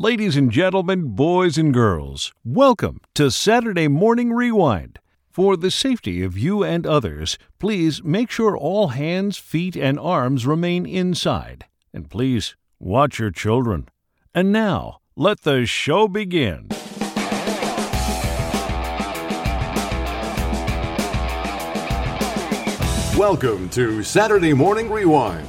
Ladies and gentlemen, boys and girls, welcome to Saturday Morning Rewind. For the safety of you and others, please make sure all hands, feet, and arms remain inside. And please watch your children. And now, let the show begin. Welcome to Saturday Morning Rewind,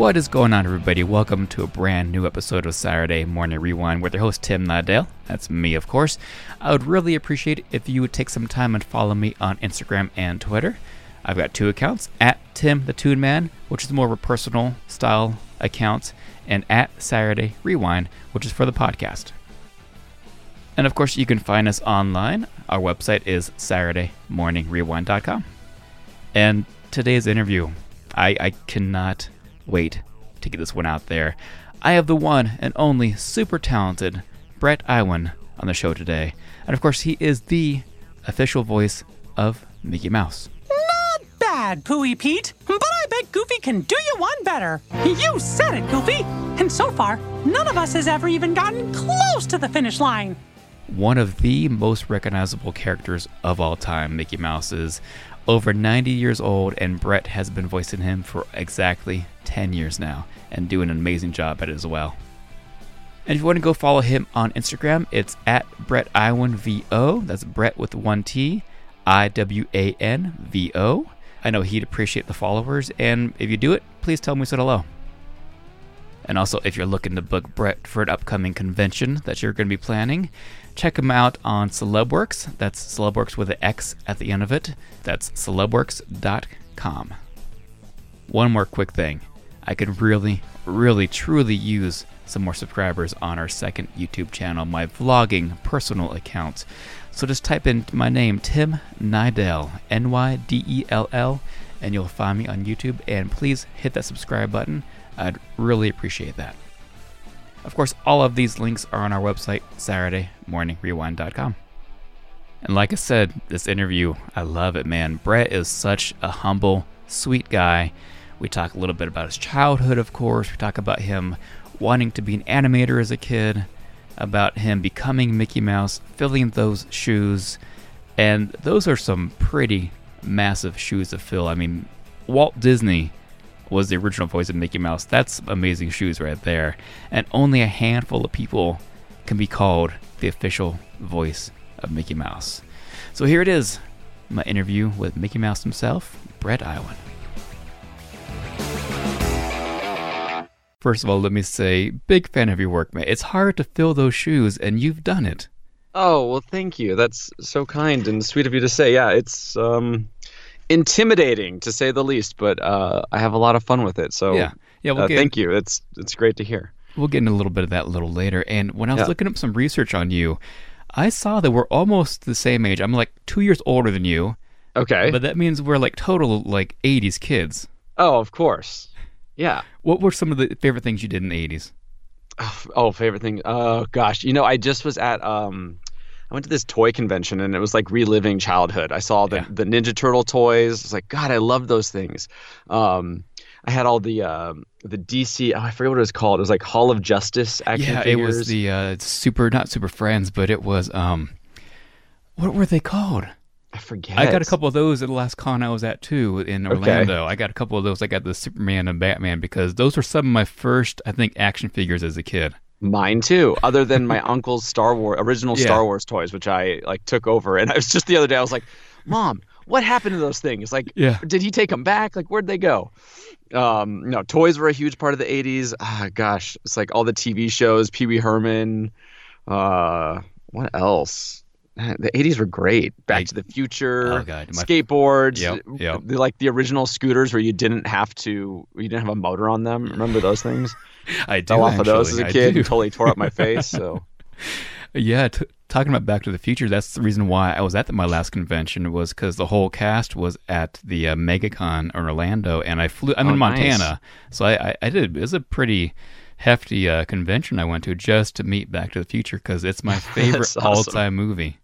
What is going on, everybody? Welcome to a brand new episode of Saturday Morning Rewind with your host, Tim Nydell. That's me, of course. I would really appreciate if you would take some time and follow me on Instagram and Twitter. I've got two accounts at Tim the Tune Man, which is more of a personal style account, and at Saturday Rewind, which is for the podcast. And of course, you can find us online. Our website is SaturdayMorningRewind.com. And today's interview, I, I cannot wait to get this one out there. I have the one and only super talented Brett Iwan on the show today. And of course, he is the official voice of Mickey Mouse. Not bad, Pooey Pete, but I bet Goofy can do you one better. You said it, Goofy. And so far, none of us has ever even gotten close to the finish line. One of the most recognizable characters of all time, Mickey Mouse, is over 90 years old, and Brett has been voicing him for exactly 10 years now and doing an amazing job at it as well. And if you want to go follow him on Instagram, it's at Brett Iwan VO. That's Brett with one T, I W A N V O. I know he'd appreciate the followers, and if you do it, please tell him we said hello. And also, if you're looking to book Brett for an upcoming convention that you're going to be planning, check him out on Celebworx. That's Celebworx with an X at the end of it. That's celebworx.com. One more quick thing. I could really, really, truly use some more subscribers on our second YouTube channel, my vlogging personal account. So just type in my name, Tim Nydell, N Y D E L L, and you'll find me on YouTube. And please hit that subscribe button. I'd really appreciate that. Of course, all of these links are on our website, SaturdayMorningRewind.com. And like I said, this interview, I love it, man. Brett is such a humble, sweet guy. We talk a little bit about his childhood, of course. We talk about him wanting to be an animator as a kid, about him becoming Mickey Mouse, filling those shoes. And those are some pretty massive shoes to fill. I mean, Walt Disney was the original voice of Mickey Mouse. That's amazing shoes right there. And only a handful of people can be called the official voice of Mickey Mouse. So here it is my interview with Mickey Mouse himself, Brett Iwan. First of all, let me say, big fan of your work, man. It's hard to fill those shoes, and you've done it. Oh well, thank you. That's so kind and sweet of you to say. Yeah, it's um, intimidating to say the least, but uh, I have a lot of fun with it. So Yeah. Yeah, we'll uh, get- thank you. It's it's great to hear. We'll get into a little bit of that a little later. And when I was Yeah. looking up some research on you, I saw that we're almost the same age. I'm like two years older than you, Okay. but that means we're like total like 80s kids. oh, of course. Yeah. What were some of the favorite things you did in the 80s? Oh, favorite thing. Oh gosh, you know, I just was at um, I went to this toy convention and it was like reliving childhood. I saw the Yeah. the Ninja Turtle toys. It's like God, I love those things. Um, I had all the um the DC. Oh, I forget what it was called. It was like Hall of Justice action yeah, figures. it was the uh, super, not super friends, but it was, um, what were they called? I forget. I got a couple of those at the last con I was at too in Okay. Orlando. I got a couple of those. I got the Superman and Batman because those were some of my first, I think, action figures as a kid. Mine too. Other than my uncle's Star Wars original Yeah. Star Wars toys, which I like took over, and I was just the other day. I was like, "Mom, what happened to those things? Like, Yeah. did he take them back? Like, where'd they go?" Um, no, toys were a huge part of the '80s. Ah, gosh, it's like all the TV shows, Pee Wee Herman. Uh, what else? the 80s were great. Back I- to the Future, Oh, God. My- skateboards, Yep, yep. The, like the original scooters where you didn't have to, you didn't have a motor on them. Remember those things? I do Fell off of those as actually. a I kid totally tore up my face. So Yeah, t- talking about Back to the Future, that's the reason why I was at the, my last convention was because the whole cast was at the uh, MegaCon in Orlando, and I flew. I'm Oh, in nice. Montana, so I, I, I did. It was a pretty hefty uh, convention I went to just to meet Back to the Future because it's my favorite awesome. all-time movie.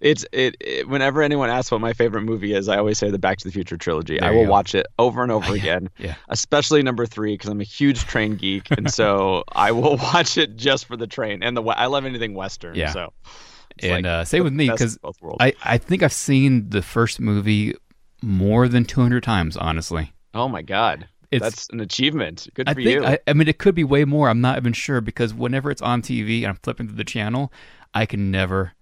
It's it, it. Whenever anyone asks what my favorite movie is, I always say the Back to the Future trilogy. There I will go. watch it over and over again. yeah. Especially number three because I'm a huge train geek, and so I will watch it just for the train and the. I love anything Western. Yeah. So. And like uh, same with me because. I, I think I've seen the first movie more than 200 times. Honestly, Oh my God. It's- That's an achievement. Good I for think you. I, I mean it could be way more. I'm not even sure because whenever it's on TV and I'm flipping through the channel, I can never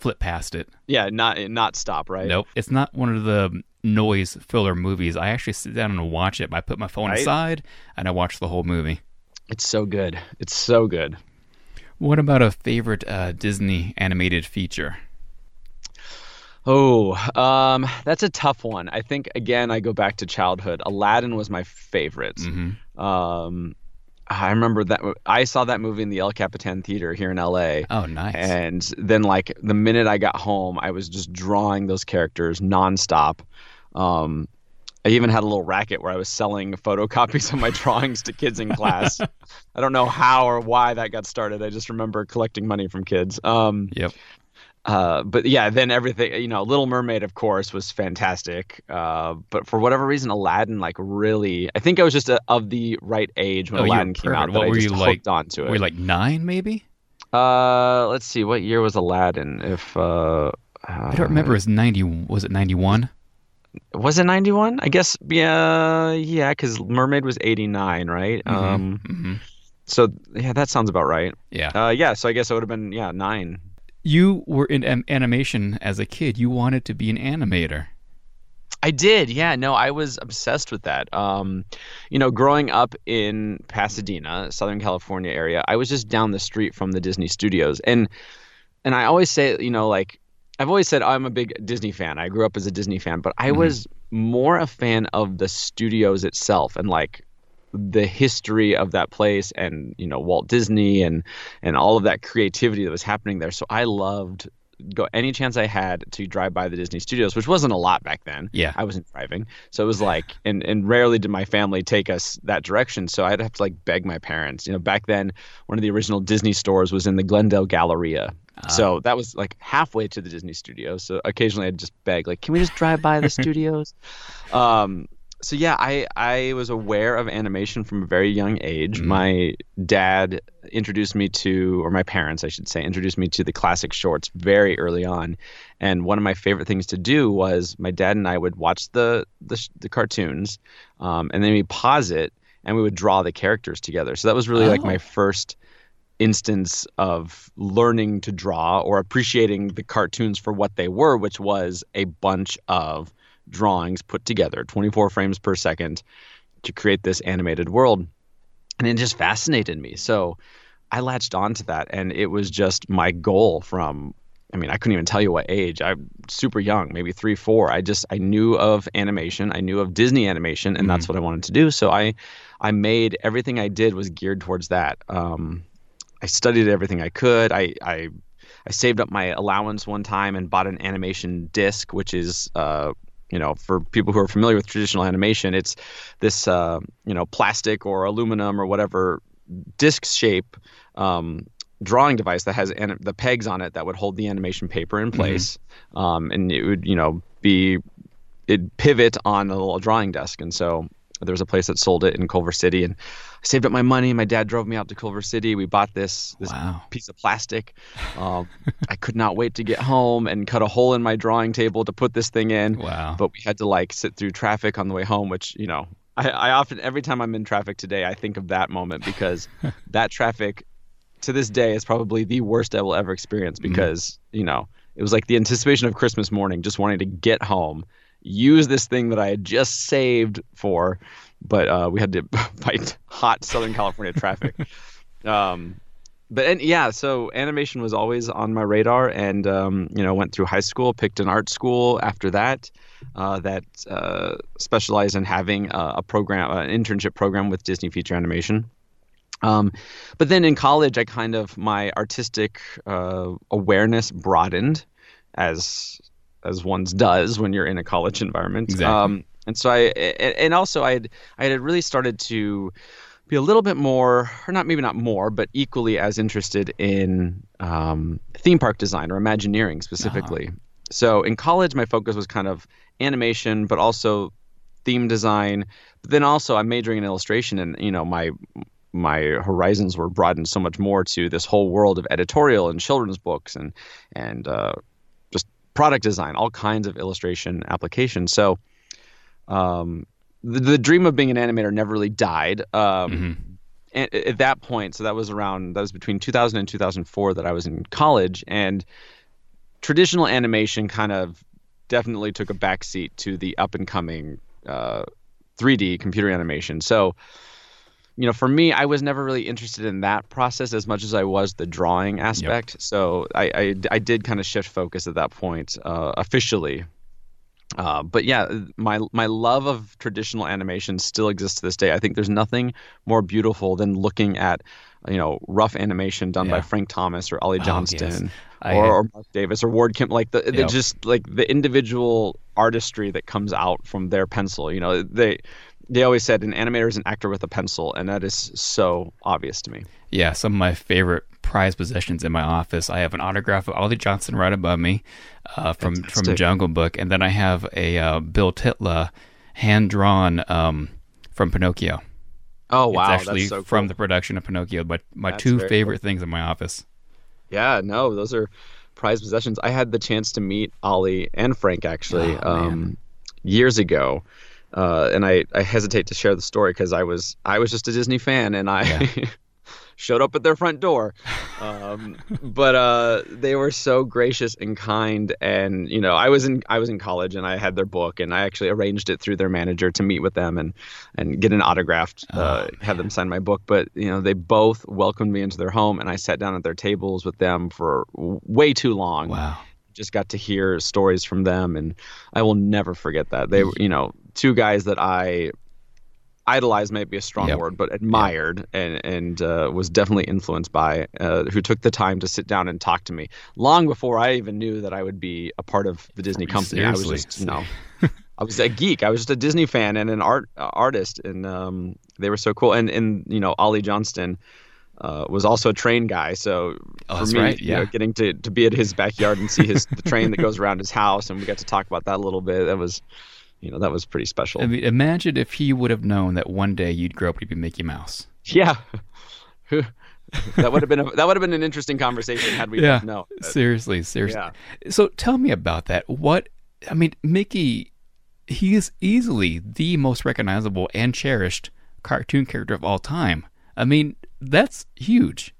flip past it. yeah, not not stop, right? Nope. It's not one of the noise filler movies. I actually sit down and watch it. I put my phone Right. aside and I watch the whole movie. It's so good. It's so good. What about a favorite uh, Disney animated feature? Oh, um, that's a tough one. I think again I go back to childhood. Aladdin was my favorite. Mm-hmm. Um, I remember that I saw that movie in the El Capitan Theater here in LA. Oh, nice. And then, like the minute I got home, I was just drawing those characters nonstop. Um, I even had a little racket where I was selling photocopies of my drawings to kids in class. I don't know how or why that got started. I just remember collecting money from kids. Um, yep. Uh, but yeah, then everything, you know, Little Mermaid, of course, was fantastic. Uh, but for whatever reason, Aladdin, like, really, I think I was just a, of the right age when Oh, Aladdin came out What I were just you, like- onto it. Were you like nine, maybe? uh, let's see, what year was Aladdin? If uh, I don't remember. It was 90. Was it 91? was it 91 i guess yeah yeah because mermaid was 89 right um hmm so yeah that sounds about right Yeah. uh yeah so i guess it would have been yeah nine you were in animation as a kid. You wanted to be an animator. i did yeah no i was obsessed with that um you know growing up in pasadena southern california area i was just down the street from the disney studios and and i always say you know like I've always said I'm a big Disney fan. I grew up as a Disney fan, but I was more a fan of the studios itself and like the history of that place and you know Walt Disney and and all of that creativity that was happening there. So I loved go any chance I had to drive by the Disney studios, which wasn't a lot back then. Yeah. I wasn't driving. So it was like and and rarely did my family take us that direction. So I'd have to like beg my parents. You know, back then one of the original Disney stores was in the Glendale Galleria. So that was like halfway to the Disney studios. So occasionally I'd just beg, like, can we just drive by the studios? Um, so yeah, I I was aware of animation from a very young age. My dad introduced me to, or my parents, I should say, introduced me to the classic shorts very early on. And one of my favorite things to do was my dad and I would watch the the, the cartoons, um, and then we pause it and we would draw the characters together. So that was really like Oh. my first instance of learning to draw or appreciating the cartoons for what they were, which was a bunch of drawings put together, 24 frames per second, to create this animated world. And it just fascinated me. So I latched onto that, and it was just my goal from. I mean, I couldn't even tell you what age. I'm super young, maybe three, four. I just I knew of animation, I knew of Disney animation, and that's what I wanted to do. So I, I made everything I did was geared towards that. Um, I studied everything I could. I, I I saved up my allowance one time and bought an animation disc, which is uh, you know, for people who are familiar with traditional animation, it's this uh, you know plastic or aluminum or whatever disc shape um, drawing device that has an- the pegs on it that would hold the animation paper in place, um, and it would you know be it pivot on a little drawing desk, and so there was a place that sold it in Culver City, and I saved up my money. My dad drove me out to Culver City. We bought this this Wow. piece of plastic. Um, I could not wait to get home and cut a hole in my drawing table to put this thing in. Wow. But we had to like sit through traffic on the way home, which you know, I, I often every time I'm in traffic today, I think of that moment because that traffic to this day is probably the worst I will ever experience because you know it was like the anticipation of Christmas morning, just wanting to get home, use this thing that I had just saved for, but uh, we had to fight hot Southern California traffic. Um, but and yeah, so animation was always on my radar, and um, you know, went through high school, picked an art school after that, uh, that uh, specialized in having a, a program, an internship program with Disney feature animation. Um, but then in college, I kind of my artistic uh, awareness broadened, as as one's does when you're in a college environment. Exactly. Um, and so I, and also I had I had really started to be a little bit more, or not maybe not more, but equally as interested in um, theme park design or Imagineering specifically. Uh-huh. So in college, my focus was kind of animation, but also theme design. But then also, I'm majoring in illustration, and you know my my horizons were broadened so much more to this whole world of editorial and children's books and and uh, product design, all kinds of illustration applications. So. Um, the, the dream of being an animator never really died. Um, Mhm. and at that point, so that was around that was between 2000 and 2004 that I was in college, and traditional animation kind of definitely took a backseat to the up and coming uh, 3D computer animation. So, you know, for me, I was never really interested in that process as much as I was the drawing aspect. So I, I, I did kind of shift focus at that point uh, officially. Uh, but yeah, my my love of traditional animation still exists to this day. I think there's nothing more beautiful than looking at, you know, rough animation done by Frank Thomas or Ollie Oh, yes. Johnston or, or Marc Davis or Ward Kim. Like the, the Yep. just like the individual artistry that comes out from their pencil. You know, they they always said an animator is an actor with a pencil, and that is so obvious to me. Yeah, some of my favorite prized possessions in my office. I have an autograph of Ollie Johnston right above me uh, from from Jungle Book, and then I have a uh, Bill Tytla hand drawn um, from Pinocchio. Oh wow, it's actually that's so from cool. the production of Pinocchio. But my That's two favorite things in my office. Yeah, no, those are prized possessions. I had the chance to meet Ollie and Frank actually Oh, um, years ago, uh, and I, I hesitate to share the story because I was I was just a Disney fan and I showed up at their front door, um, but uh, they were so gracious and kind, and you know I was in I was in college and I had their book and I actually arranged it through their manager to meet with them and and get an autographed, uh, Oh, have them sign my book. But you know they both welcomed me into their home and I sat down at their tables with them for w- way too long Wow. just got to hear stories from them and I will never forget that. They were, you know, two guys that I idolized might be a strong Yep. word, but admired and and uh, was definitely influenced by uh, who took the time to sit down and talk to me long before I even knew that I would be a part of the Disney company. I was just, you know, I was a geek. I was just a Disney fan and an art uh, artist and um, they were so cool and and you know, Ollie Johnston uh, was also a train guy, so Oh, for me, right, you know, yeah. getting to, to be at his backyard and see his the train that goes around his house, and we got to talk about that a little bit. That was, you know, that was pretty special. I mean, imagine if he would have known that one day you'd grow up to be Mickey Mouse. yeah, that would have been a, that would have been an interesting conversation had we yeah. known. Seriously, seriously. Yeah. So tell me about that. What I mean, Mickey, he is easily the most recognizable and cherished cartoon character of all time. I mean, that's huge.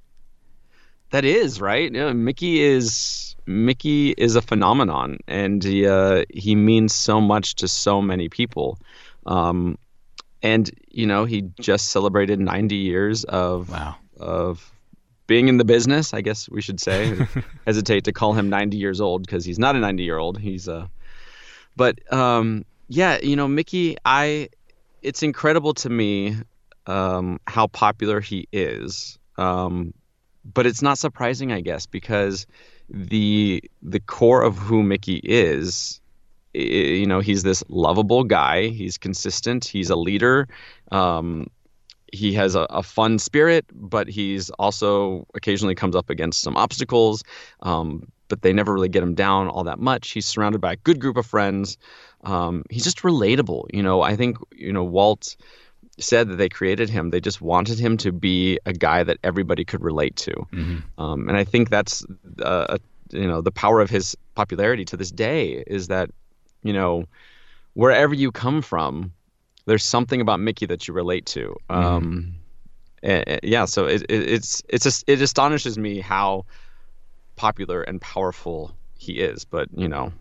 That is right. Yeah, Mickey is Mickey is a phenomenon, and he uh, he means so much to so many people. Um, and you know, he just celebrated 90 years of Wow. of being in the business, I guess we should say. Hesitate to call him 90 years old because he's not a 90 year old. He's a but um yeah, you know, Mickey, I it's incredible to me um how popular he is. Um but it's not surprising, I guess, because the the core of who Mickey is you know he's this lovable guy. He's consistent. He's a leader. Um, he has a, a fun spirit but he's also occasionally comes up against some obstacles um, but they never really get him down all that much. He's surrounded by a good group of friends. Um, he's just relatable you know. I think you know walt said that they created him they just wanted him to be a guy that everybody could relate to um, and I think that's uh, you know the power of his popularity to this day is that you know wherever you come from, there's something about Mickey that you relate to. Um, and- and- yeah, so it, it, it's it's just, it astonishes me how popular and powerful he is. But you know,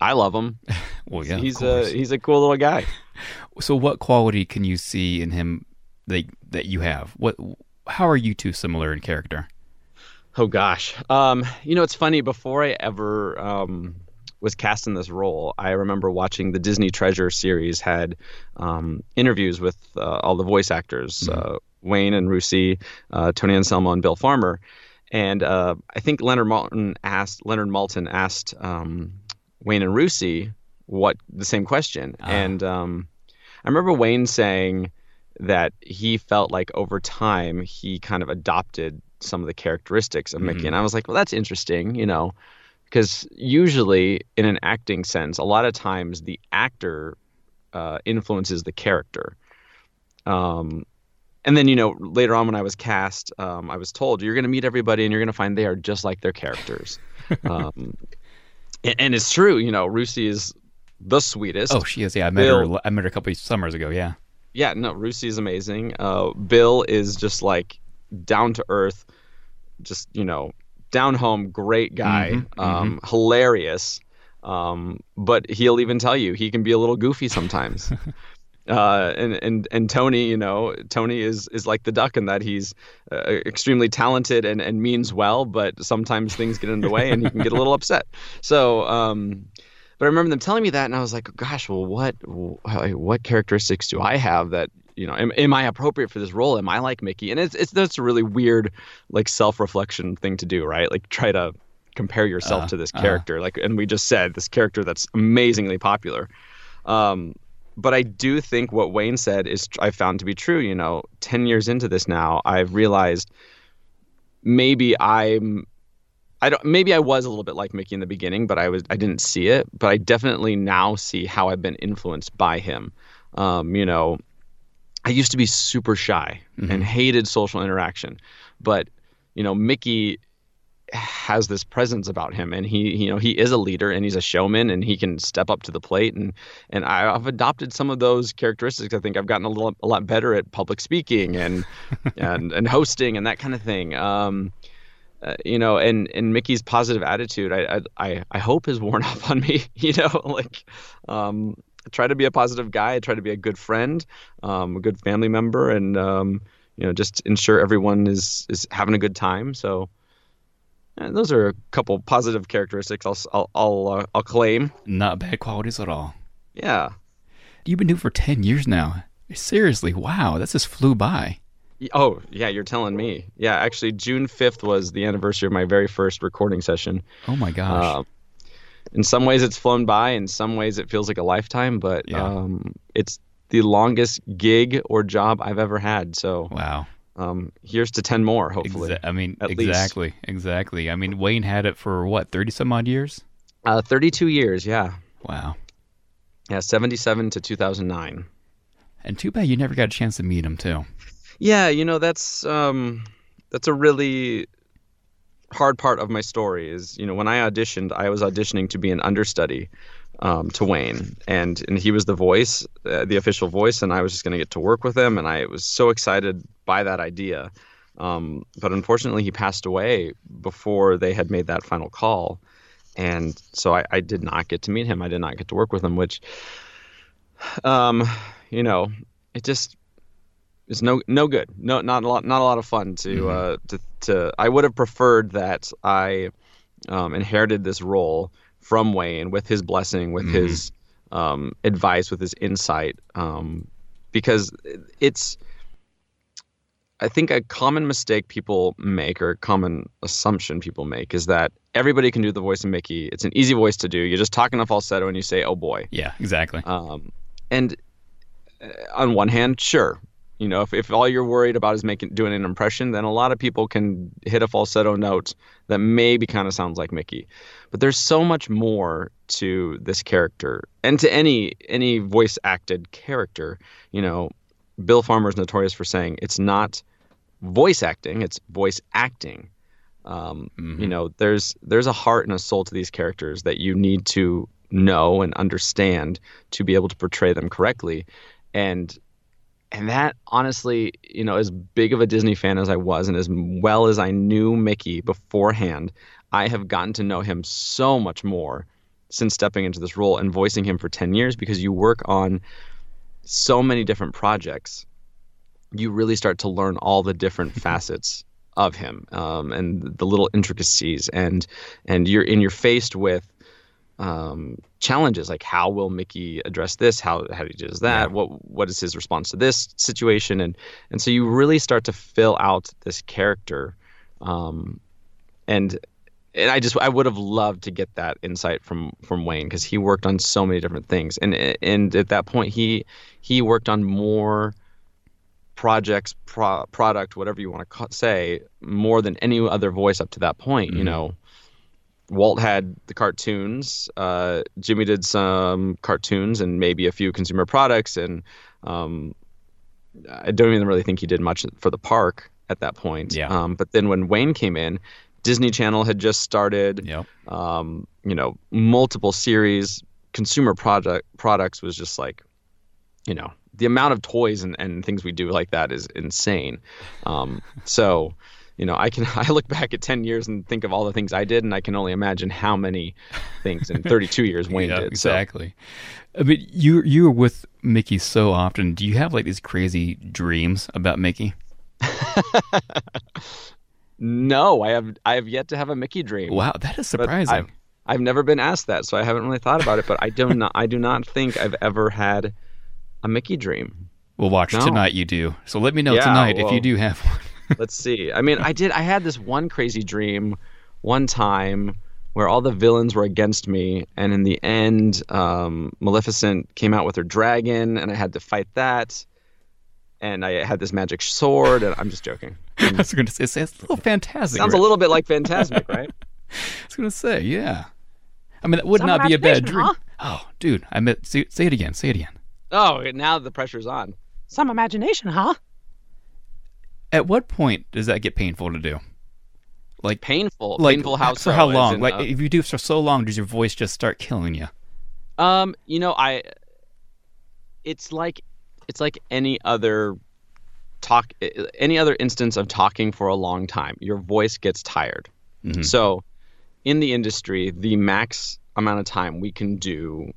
I love him. Well, yeah. he's a he's a cool little guy. So, what quality can you see in him that that you have? What? how are you two similar in character? Oh gosh. Um, you know, it's funny. Before I ever um, was cast in this role, I remember watching the Disney Treasure series had um, interviews with uh, all the voice actors, uh, Wayne and Russi, uh, Tony Anselmo, and Bill Farmer. And uh, I think Leonard Maltin asked Leonard Maltin asked um, Wayne and Russi what the same question, and um, I remember Wayne saying that he felt like over time he kind of adopted some of the characteristics of Mickey, and I was like, well, that's interesting, you know, because usually in an acting sense, a lot of times the actor uh, influences the character. Um, and then you know later on when I was cast, um, I was told you're going to meet everybody and you're going to find they are just like their characters. um, and, and it's true, you know, Russi is the sweetest. Oh, she is. Yeah, I met Bill- her. I met her a couple summers ago. Yeah. Yeah, no, Russi is amazing. Uh, Bill is just like down to earth, just you know, down home, great guy, Mm-hmm, um, hilarious. Um, but he'll even tell you he can be a little goofy sometimes. uh, and and and Tony, you know, Tony is is like the duck in that he's uh, extremely talented and and means well, but sometimes things get in the way and he can get a little upset. So. Um, but I remember them telling me that, and I was like, "Gosh, well, what what characteristics do I have that you know? Am, am I appropriate for this role? Am I like Mickey?" And it's it's that's a really weird like self reflection thing to do, right? Like try to compare yourself Uh, to this uh. character, like, and we just said this character that's amazingly popular. Um, but I do think what Wayne said is I found to be true. You know, ten years into this now, I've realized maybe I'm I don't maybe I was a little bit like Mickey in the beginning, but I was I didn't see it. But I definitely now see how I've been influenced by him. Um, you know, I used to be super shy and hated social interaction, but you know, Mickey has this presence about him and he you know he is a leader and he's a showman and he can step up to the plate and and I've adopted some of those characteristics I think I've gotten a little a lot better at public speaking and and and hosting and that kind of thing um uh, you know, and and Mickey's positive attitude, I I I hope has worn off on me. You know, like um, try to be a positive guy. Try to be a good friend, um, a good family member, and um, you know, just ensure everyone is is having a good time. So. uh, those are a couple positive characteristics I'll I'll I'll, uh, I'll claim. Not bad qualities at all. Yeah. You've been doing it for ten years now. Seriously, wow, that just flew by. Oh yeah, you're telling me. Yeah, actually, June 5th was the anniversary of my very first recording session. Oh my gosh. Um, in some ways, it's flown by. In some ways, it feels like a lifetime. But Yeah. um, it's the longest gig or job I've ever had. So wow. um, here's to ten more, hopefully. Exa- I mean, at least. exactly, exactly. I mean, Wayne had it for what, thirty some odd years? Uh, Thirty-two years. Yeah, Wow. yeah, seventy-seven to two thousand nine. And too bad you never got a chance to meet him too. Yeah, you know that's um, that's a really hard part of my story. Is you know when I auditioned, I was auditioning to be an understudy um, to Wayne, and and he was the voice, uh, the official voice, and I was just going to get to work with him, and I was so excited by that idea. Um, but unfortunately, he passed away before they had made that final call, and so I, I did not get to meet him. I did not get to work with him, which, um, you know, it just is no no good. No, not a lot. Not a lot of fun to uh, to to. I would have preferred that I um, inherited this role from Wayne with his blessing, with his um, advice, with his insight, um, because it's. I think a common mistake people make, or a common assumption people make, is that everybody can do the voice of Mickey. It's an easy voice to do. You just talk in a falsetto and you say, "Oh boy." Yeah, exactly. Um, and uh, on one hand, sure, you know, if, if all you're worried about is making doing an impression, then a lot of people can hit a falsetto note that maybe kind of sounds like Mickey. But there's so much more to this character and to any any voice acted character. You know, Bill Farmer is notorious for saying it's not voice acting; it's voice acting. Um, You know, there's there's a heart and a soul to these characters that you need to know and understand to be able to portray them correctly, and and that honestly, you know, as big of a Disney fan as I was, and as well as I knew Mickey beforehand, I have gotten to know him so much more since stepping into this role and voicing him for 10 years because you work on so many different projects. You really start to learn all the different facets of him um, and the little intricacies and and you're and you're faced with um, challenges like how will Mickey address this? How how he does that? What what is his response to this situation? And and so you really start to fill out this character, um, and and I just I would have loved to get that insight from from Wayne because he worked on so many different things, and and at that point he he worked on more projects, pro- product, whatever you want to say, more than any other voice up to that point. You know, Walt had the cartoons. Uh, Jimmy did some cartoons and maybe a few consumer products, and um, I don't even really think he did much for the park at that point. Yeah. Um, but then when Wayne came in, Disney Channel had just started. Yep. Um, you know, multiple series. Consumer product products was just like, you know, the amount of toys and, and things we do like that is insane. Um, so, you know, I can I look back at ten years and think of all the things I did, and I can only imagine how many things in 32 years Wayne yeah, did. exactly. Uh, I mean, you you were with Mickey so often. Do you have like these crazy dreams about Mickey? No, I have I have yet to have a Mickey dream. Wow, that is surprising. I've, I've never been asked that, so I haven't really thought about it. But I do not I do not think I've ever had a Mickey dream. We'll watch No. tonight. You do. So let me know Yeah, tonight if you do have one. Let's see. I mean, I did. I had this one crazy dream, one time, where all the villains were against me, and in the end, um, Maleficent came out with her dragon, and I had to fight that. And I had this magic sword, and I'm just joking. I was going to say, say, it's a little fantastic. Sounds a little bit like Fantasmic, right? I was going to say, yeah. I mean, that would Some not be a bad dream. huh? Oh, dude, I meant say, say it again. Say it again. Oh, now the pressure's on. Some imagination, huh? At what point does that get painful to do? Like, Painful. like painful how for so? how long? in, like, uh, if you do it for so long, does your voice just start killing you? Um, you know, I it's like it's like any other talk any other instance of talking for a long time. Your voice gets tired. Mhm. So, in the industry, the max amount of time we can do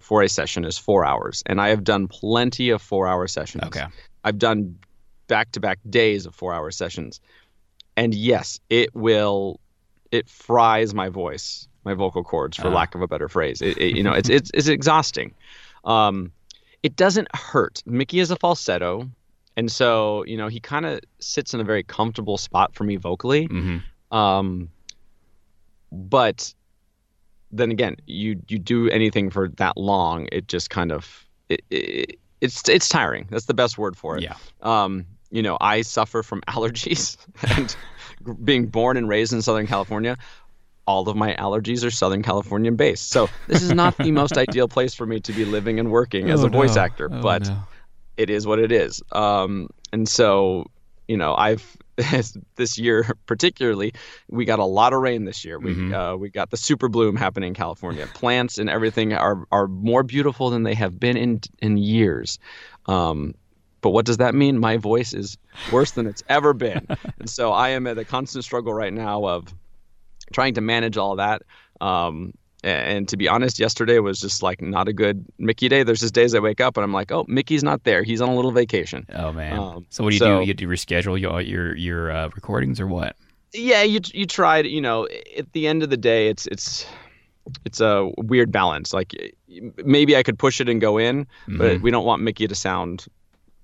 for a session is 4 hours, and I have done plenty of 4-hour sessions. Okay. I've done back-to-back days of 4-hour sessions. And yes, it will it fries my voice, my vocal cords, for Ah. lack of a better phrase. It, it- you know, it's it's it's exhausting. Um, it doesn't hurt. Mickey is a falsetto, and so you know he kind of sits in a very comfortable spot for me vocally. hmm Um, but then again, you you do anything for that long, it just kind of it, it, it's it's tiring. That's the best word for it. Yeah. Um, you know, I suffer from allergies, and being born and raised in Southern California, all of my allergies are Southern Californian based. So this is not the most ideal place for me to be living and working as Oh, a voice no. actor, Oh, but no. it is what it is. Um, and so, you know, I've this year particularly, we got a lot of rain this year. We Mhm. uh, we got the super bloom happening in California. Plants and everything are are more beautiful than they have been in in years. Um, but what does that mean? My voice is worse than it's ever been, and so I am at a constant struggle right now of trying to manage all that. Um, and to be honest, yesterday was just like not a good Mickey day. There's just days I wake up and I'm like, oh, Mickey's not there. He's on a little vacation. Oh man. Um, so what do you so- do? You do reschedule your your your uh, recordings or what? Yeah, you you tried. You know, at the end of the day, it's it's it's a weird balance. Like maybe I could push it and go in, but Mhm. we don't want Mickey to sound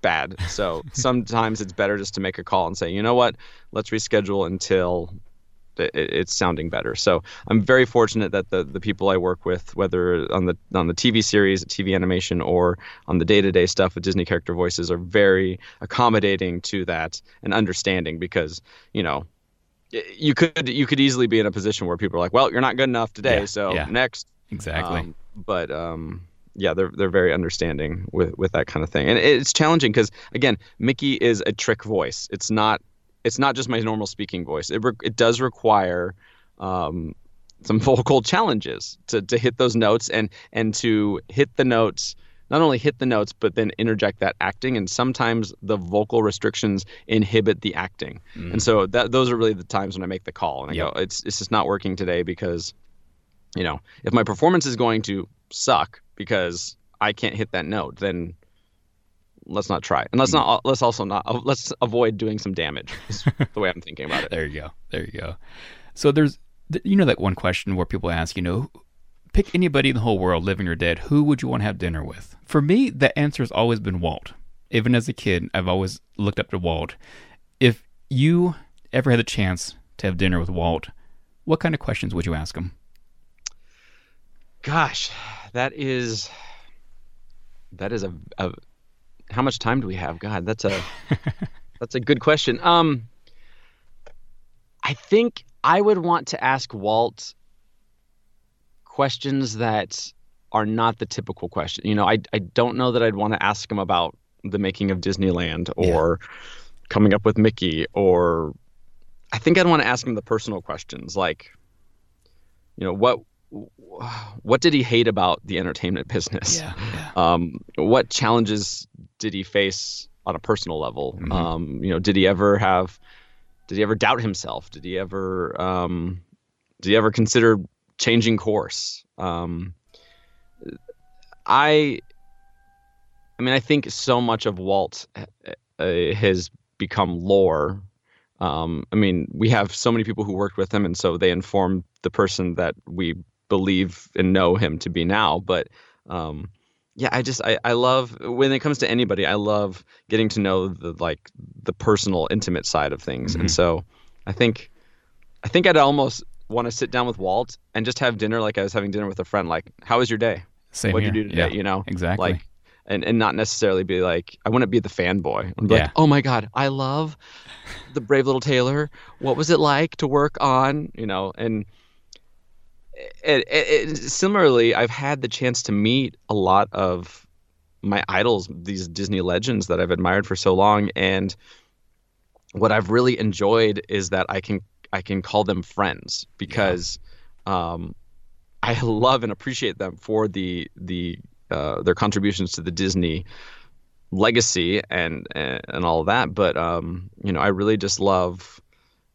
bad. So sometimes it's better just to make a call and say, you know what, let's reschedule until it's sounding better. So I'm very fortunate that the the people I work with, whether on the on the TV series, TV animation, or on the day to day stuff with Disney character voices, are very accommodating to that and understanding because you know. You could you could easily be in a position where people are like, well, you're not good enough today, Yeah, so yeah. next. Exactly. Um, but um, yeah, they're they're very understanding with with that kind of thing, and it's challenging because again, Mickey is a trick voice. It's not it's not just my normal speaking voice. It re- it does require um, some vocal challenges to to hit those notes and and to hit the notes. Not only hit the notes, but then interject that acting, and sometimes the vocal restrictions inhibit the acting, and so that those are really the times when I make the call and I Yep. go, "It's it's just not working today because you know, if my performance is going to suck because I can't hit that note, then let's not try, and let's not let's also not uh, let's avoid doing some damage. The way I'm thinking about it. There you go. There you go. So there's you know that one question where people ask, you know, pick anybody in the whole world, living or dead, who would you want to have dinner with? For me, the answer has always been Walt. Even as a kid, I've always looked up to Walt. If you ever had the chance to have dinner with Walt, what kind of questions would you ask him? Gosh, that is that is a, a how much time do we have? God, that's a that's a good question. Um, I think I would want to ask Walt questions that are not the typical question. You know, I I don't know that I'd want to ask him about the making of Disneyland or yeah. coming up with Mickey or I think I'd want to ask him the personal questions like you know, what what did he hate about the entertainment business? Yeah, yeah. Um, what challenges did he face on a personal level? Mm-hmm. Um, you know, did he ever have did he ever doubt himself? Did he ever um, did he ever consider changing course? Um, I I mean, I think so much of Walt uh, has become lore. Um, I mean, we have so many people who worked with him, and so they inform the person that we believe and know him to be now. But um, yeah, I just I, I love when it comes to anybody, I love getting to know the like the personal, intimate side of things. Mm-hmm. And so I think I think I'd almost want to sit down with Walt and just have dinner like I was having dinner with a friend. Like, how was your day? Same What'd here. you do today? Yeah, you know, exactly. Like, and and not necessarily be like I wouldn't be the fanboy. Be Yeah. like, oh my god, I love the Brave Little Tailor. What was it like to work on? You know, and it, it, it, similarly, I've had the chance to meet a lot of my idols, these Disney legends that I've admired for so long, and what I've really enjoyed is that I can I can call them friends because um, I love and appreciate them for the the uh, their contributions to the Disney legacy and and, and all that. But um, you know, I really just love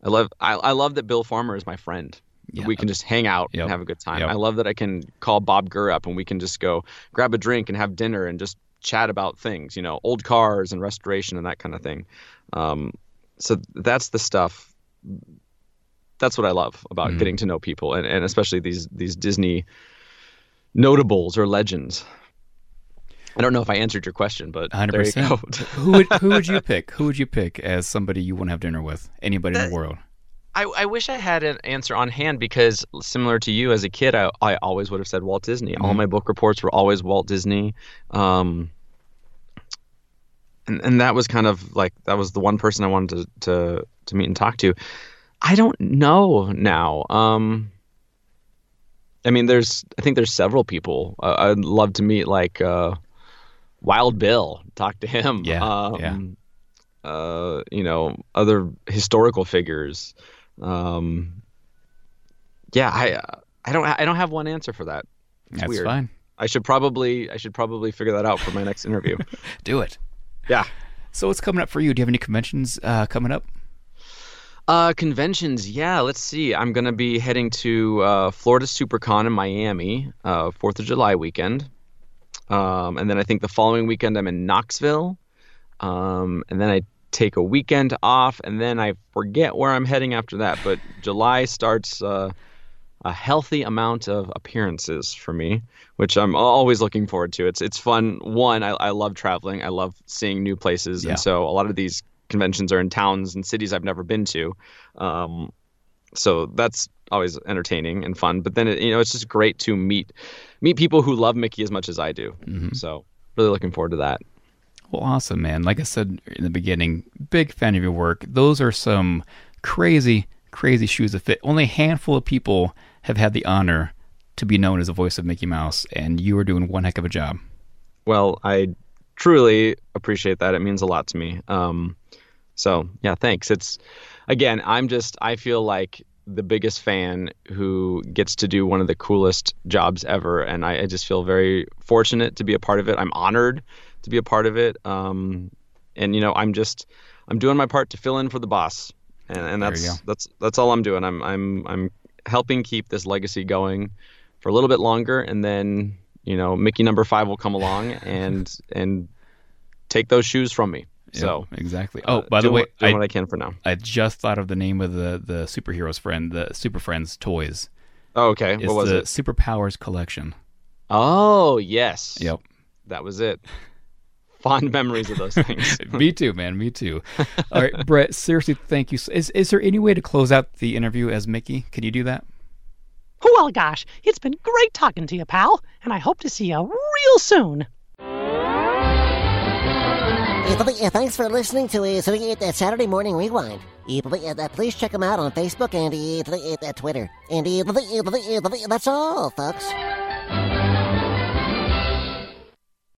I love I, I love that Bill Farmer is my friend. Yeah. We can just hang out Yep. and have a good time. Yep. I love that I can call Bob Gurr up and we can just go grab a drink and have dinner and just chat about things, you know, old cars and restoration and that kind of thing. Um, so that's the stuff. That's what I love about Mhm. getting to know people and, and especially these these Disney notables or legends. I don't know if I answered your question, but Hundred there you go. Who would who would you pick? Who would you pick as somebody you want to have dinner with? Anybody in the world? I, I wish I had an answer on hand because similar to you as a kid, I, I always would have said Walt Disney. All Mhm. my book reports were always Walt Disney. Um, and, and that was kind of like that was the one person I wanted to, to, to meet and talk to. I don't know now. Um, I mean, there's I think there's several people. Uh, I'd love to meet like uh, Wild Bill, talk to him. Yeah, um, yeah. Uh, you know, other historical figures. Um, yeah, I I don't I don't have one answer for that. It's That's weird. fine. I should probably I should probably figure that out for my next interview. Do it. yeah. So what's coming up for you? Do you have any conventions uh, coming up? Uh, conventions, yeah. Let's see. I'm gonna be heading to uh, Florida SuperCon in Miami, uh, Fourth of July weekend, um, and then I think the following weekend I'm in Knoxville, um, and then I take a weekend off, and then I forget where I'm heading after that. But July starts uh, a healthy amount of appearances for me, which I'm always looking forward to. It's it's fun. One, I, I love traveling. I love seeing new places, Yeah. and so a lot of these conventions are in towns and cities I've never been to. Um, so that's always entertaining and fun. But then it, you know it's just great to meet meet people who love Mickey as much as I do. Mhm. So really looking forward to that. Well, awesome, man. Like I said in the beginning, big fan of your work. Those are some crazy, crazy shoes to fit. Only a handful of people have had the honor to be known as the voice of Mickey Mouse, and you are doing one heck of a job. Well, I truly appreciate that. It means a lot to me. Um, so yeah, thanks. It's again, I'm just I feel like the biggest fan who gets to do one of the coolest jobs ever, and I, I just feel very fortunate to be a part of it. I'm honored to be a part of it. Um, and you know, I'm just I'm doing my part to fill in for the boss, and, and that's that's that's all I'm doing. I'm I'm I'm helping keep this legacy going for a little bit longer, and then you know Mickey number five will come along and and take those shoes from me. Yeah, So exactly. Oh, uh, by the way, what, doing I, what I can for now. I just thought of the name of the the superheroes friend, the Super Friends toys. Oh, okay. It's what was the it? Superpowers collection. Oh, yes. Yep. That was it. Fond memories of those things. me too, man. Me too. All right, Bret. Seriously, thank you. Is is there any way to close out the interview as Mickey? Can you do that? Well, gosh, it's been great talking to you, pal, and I hope to see you real soon. Yeah, thanks for listening to uh, so, that Saturday Morning Rewind. Uh, but, please check them out on Facebook and th- Twitter. And th- th- that's all, folks.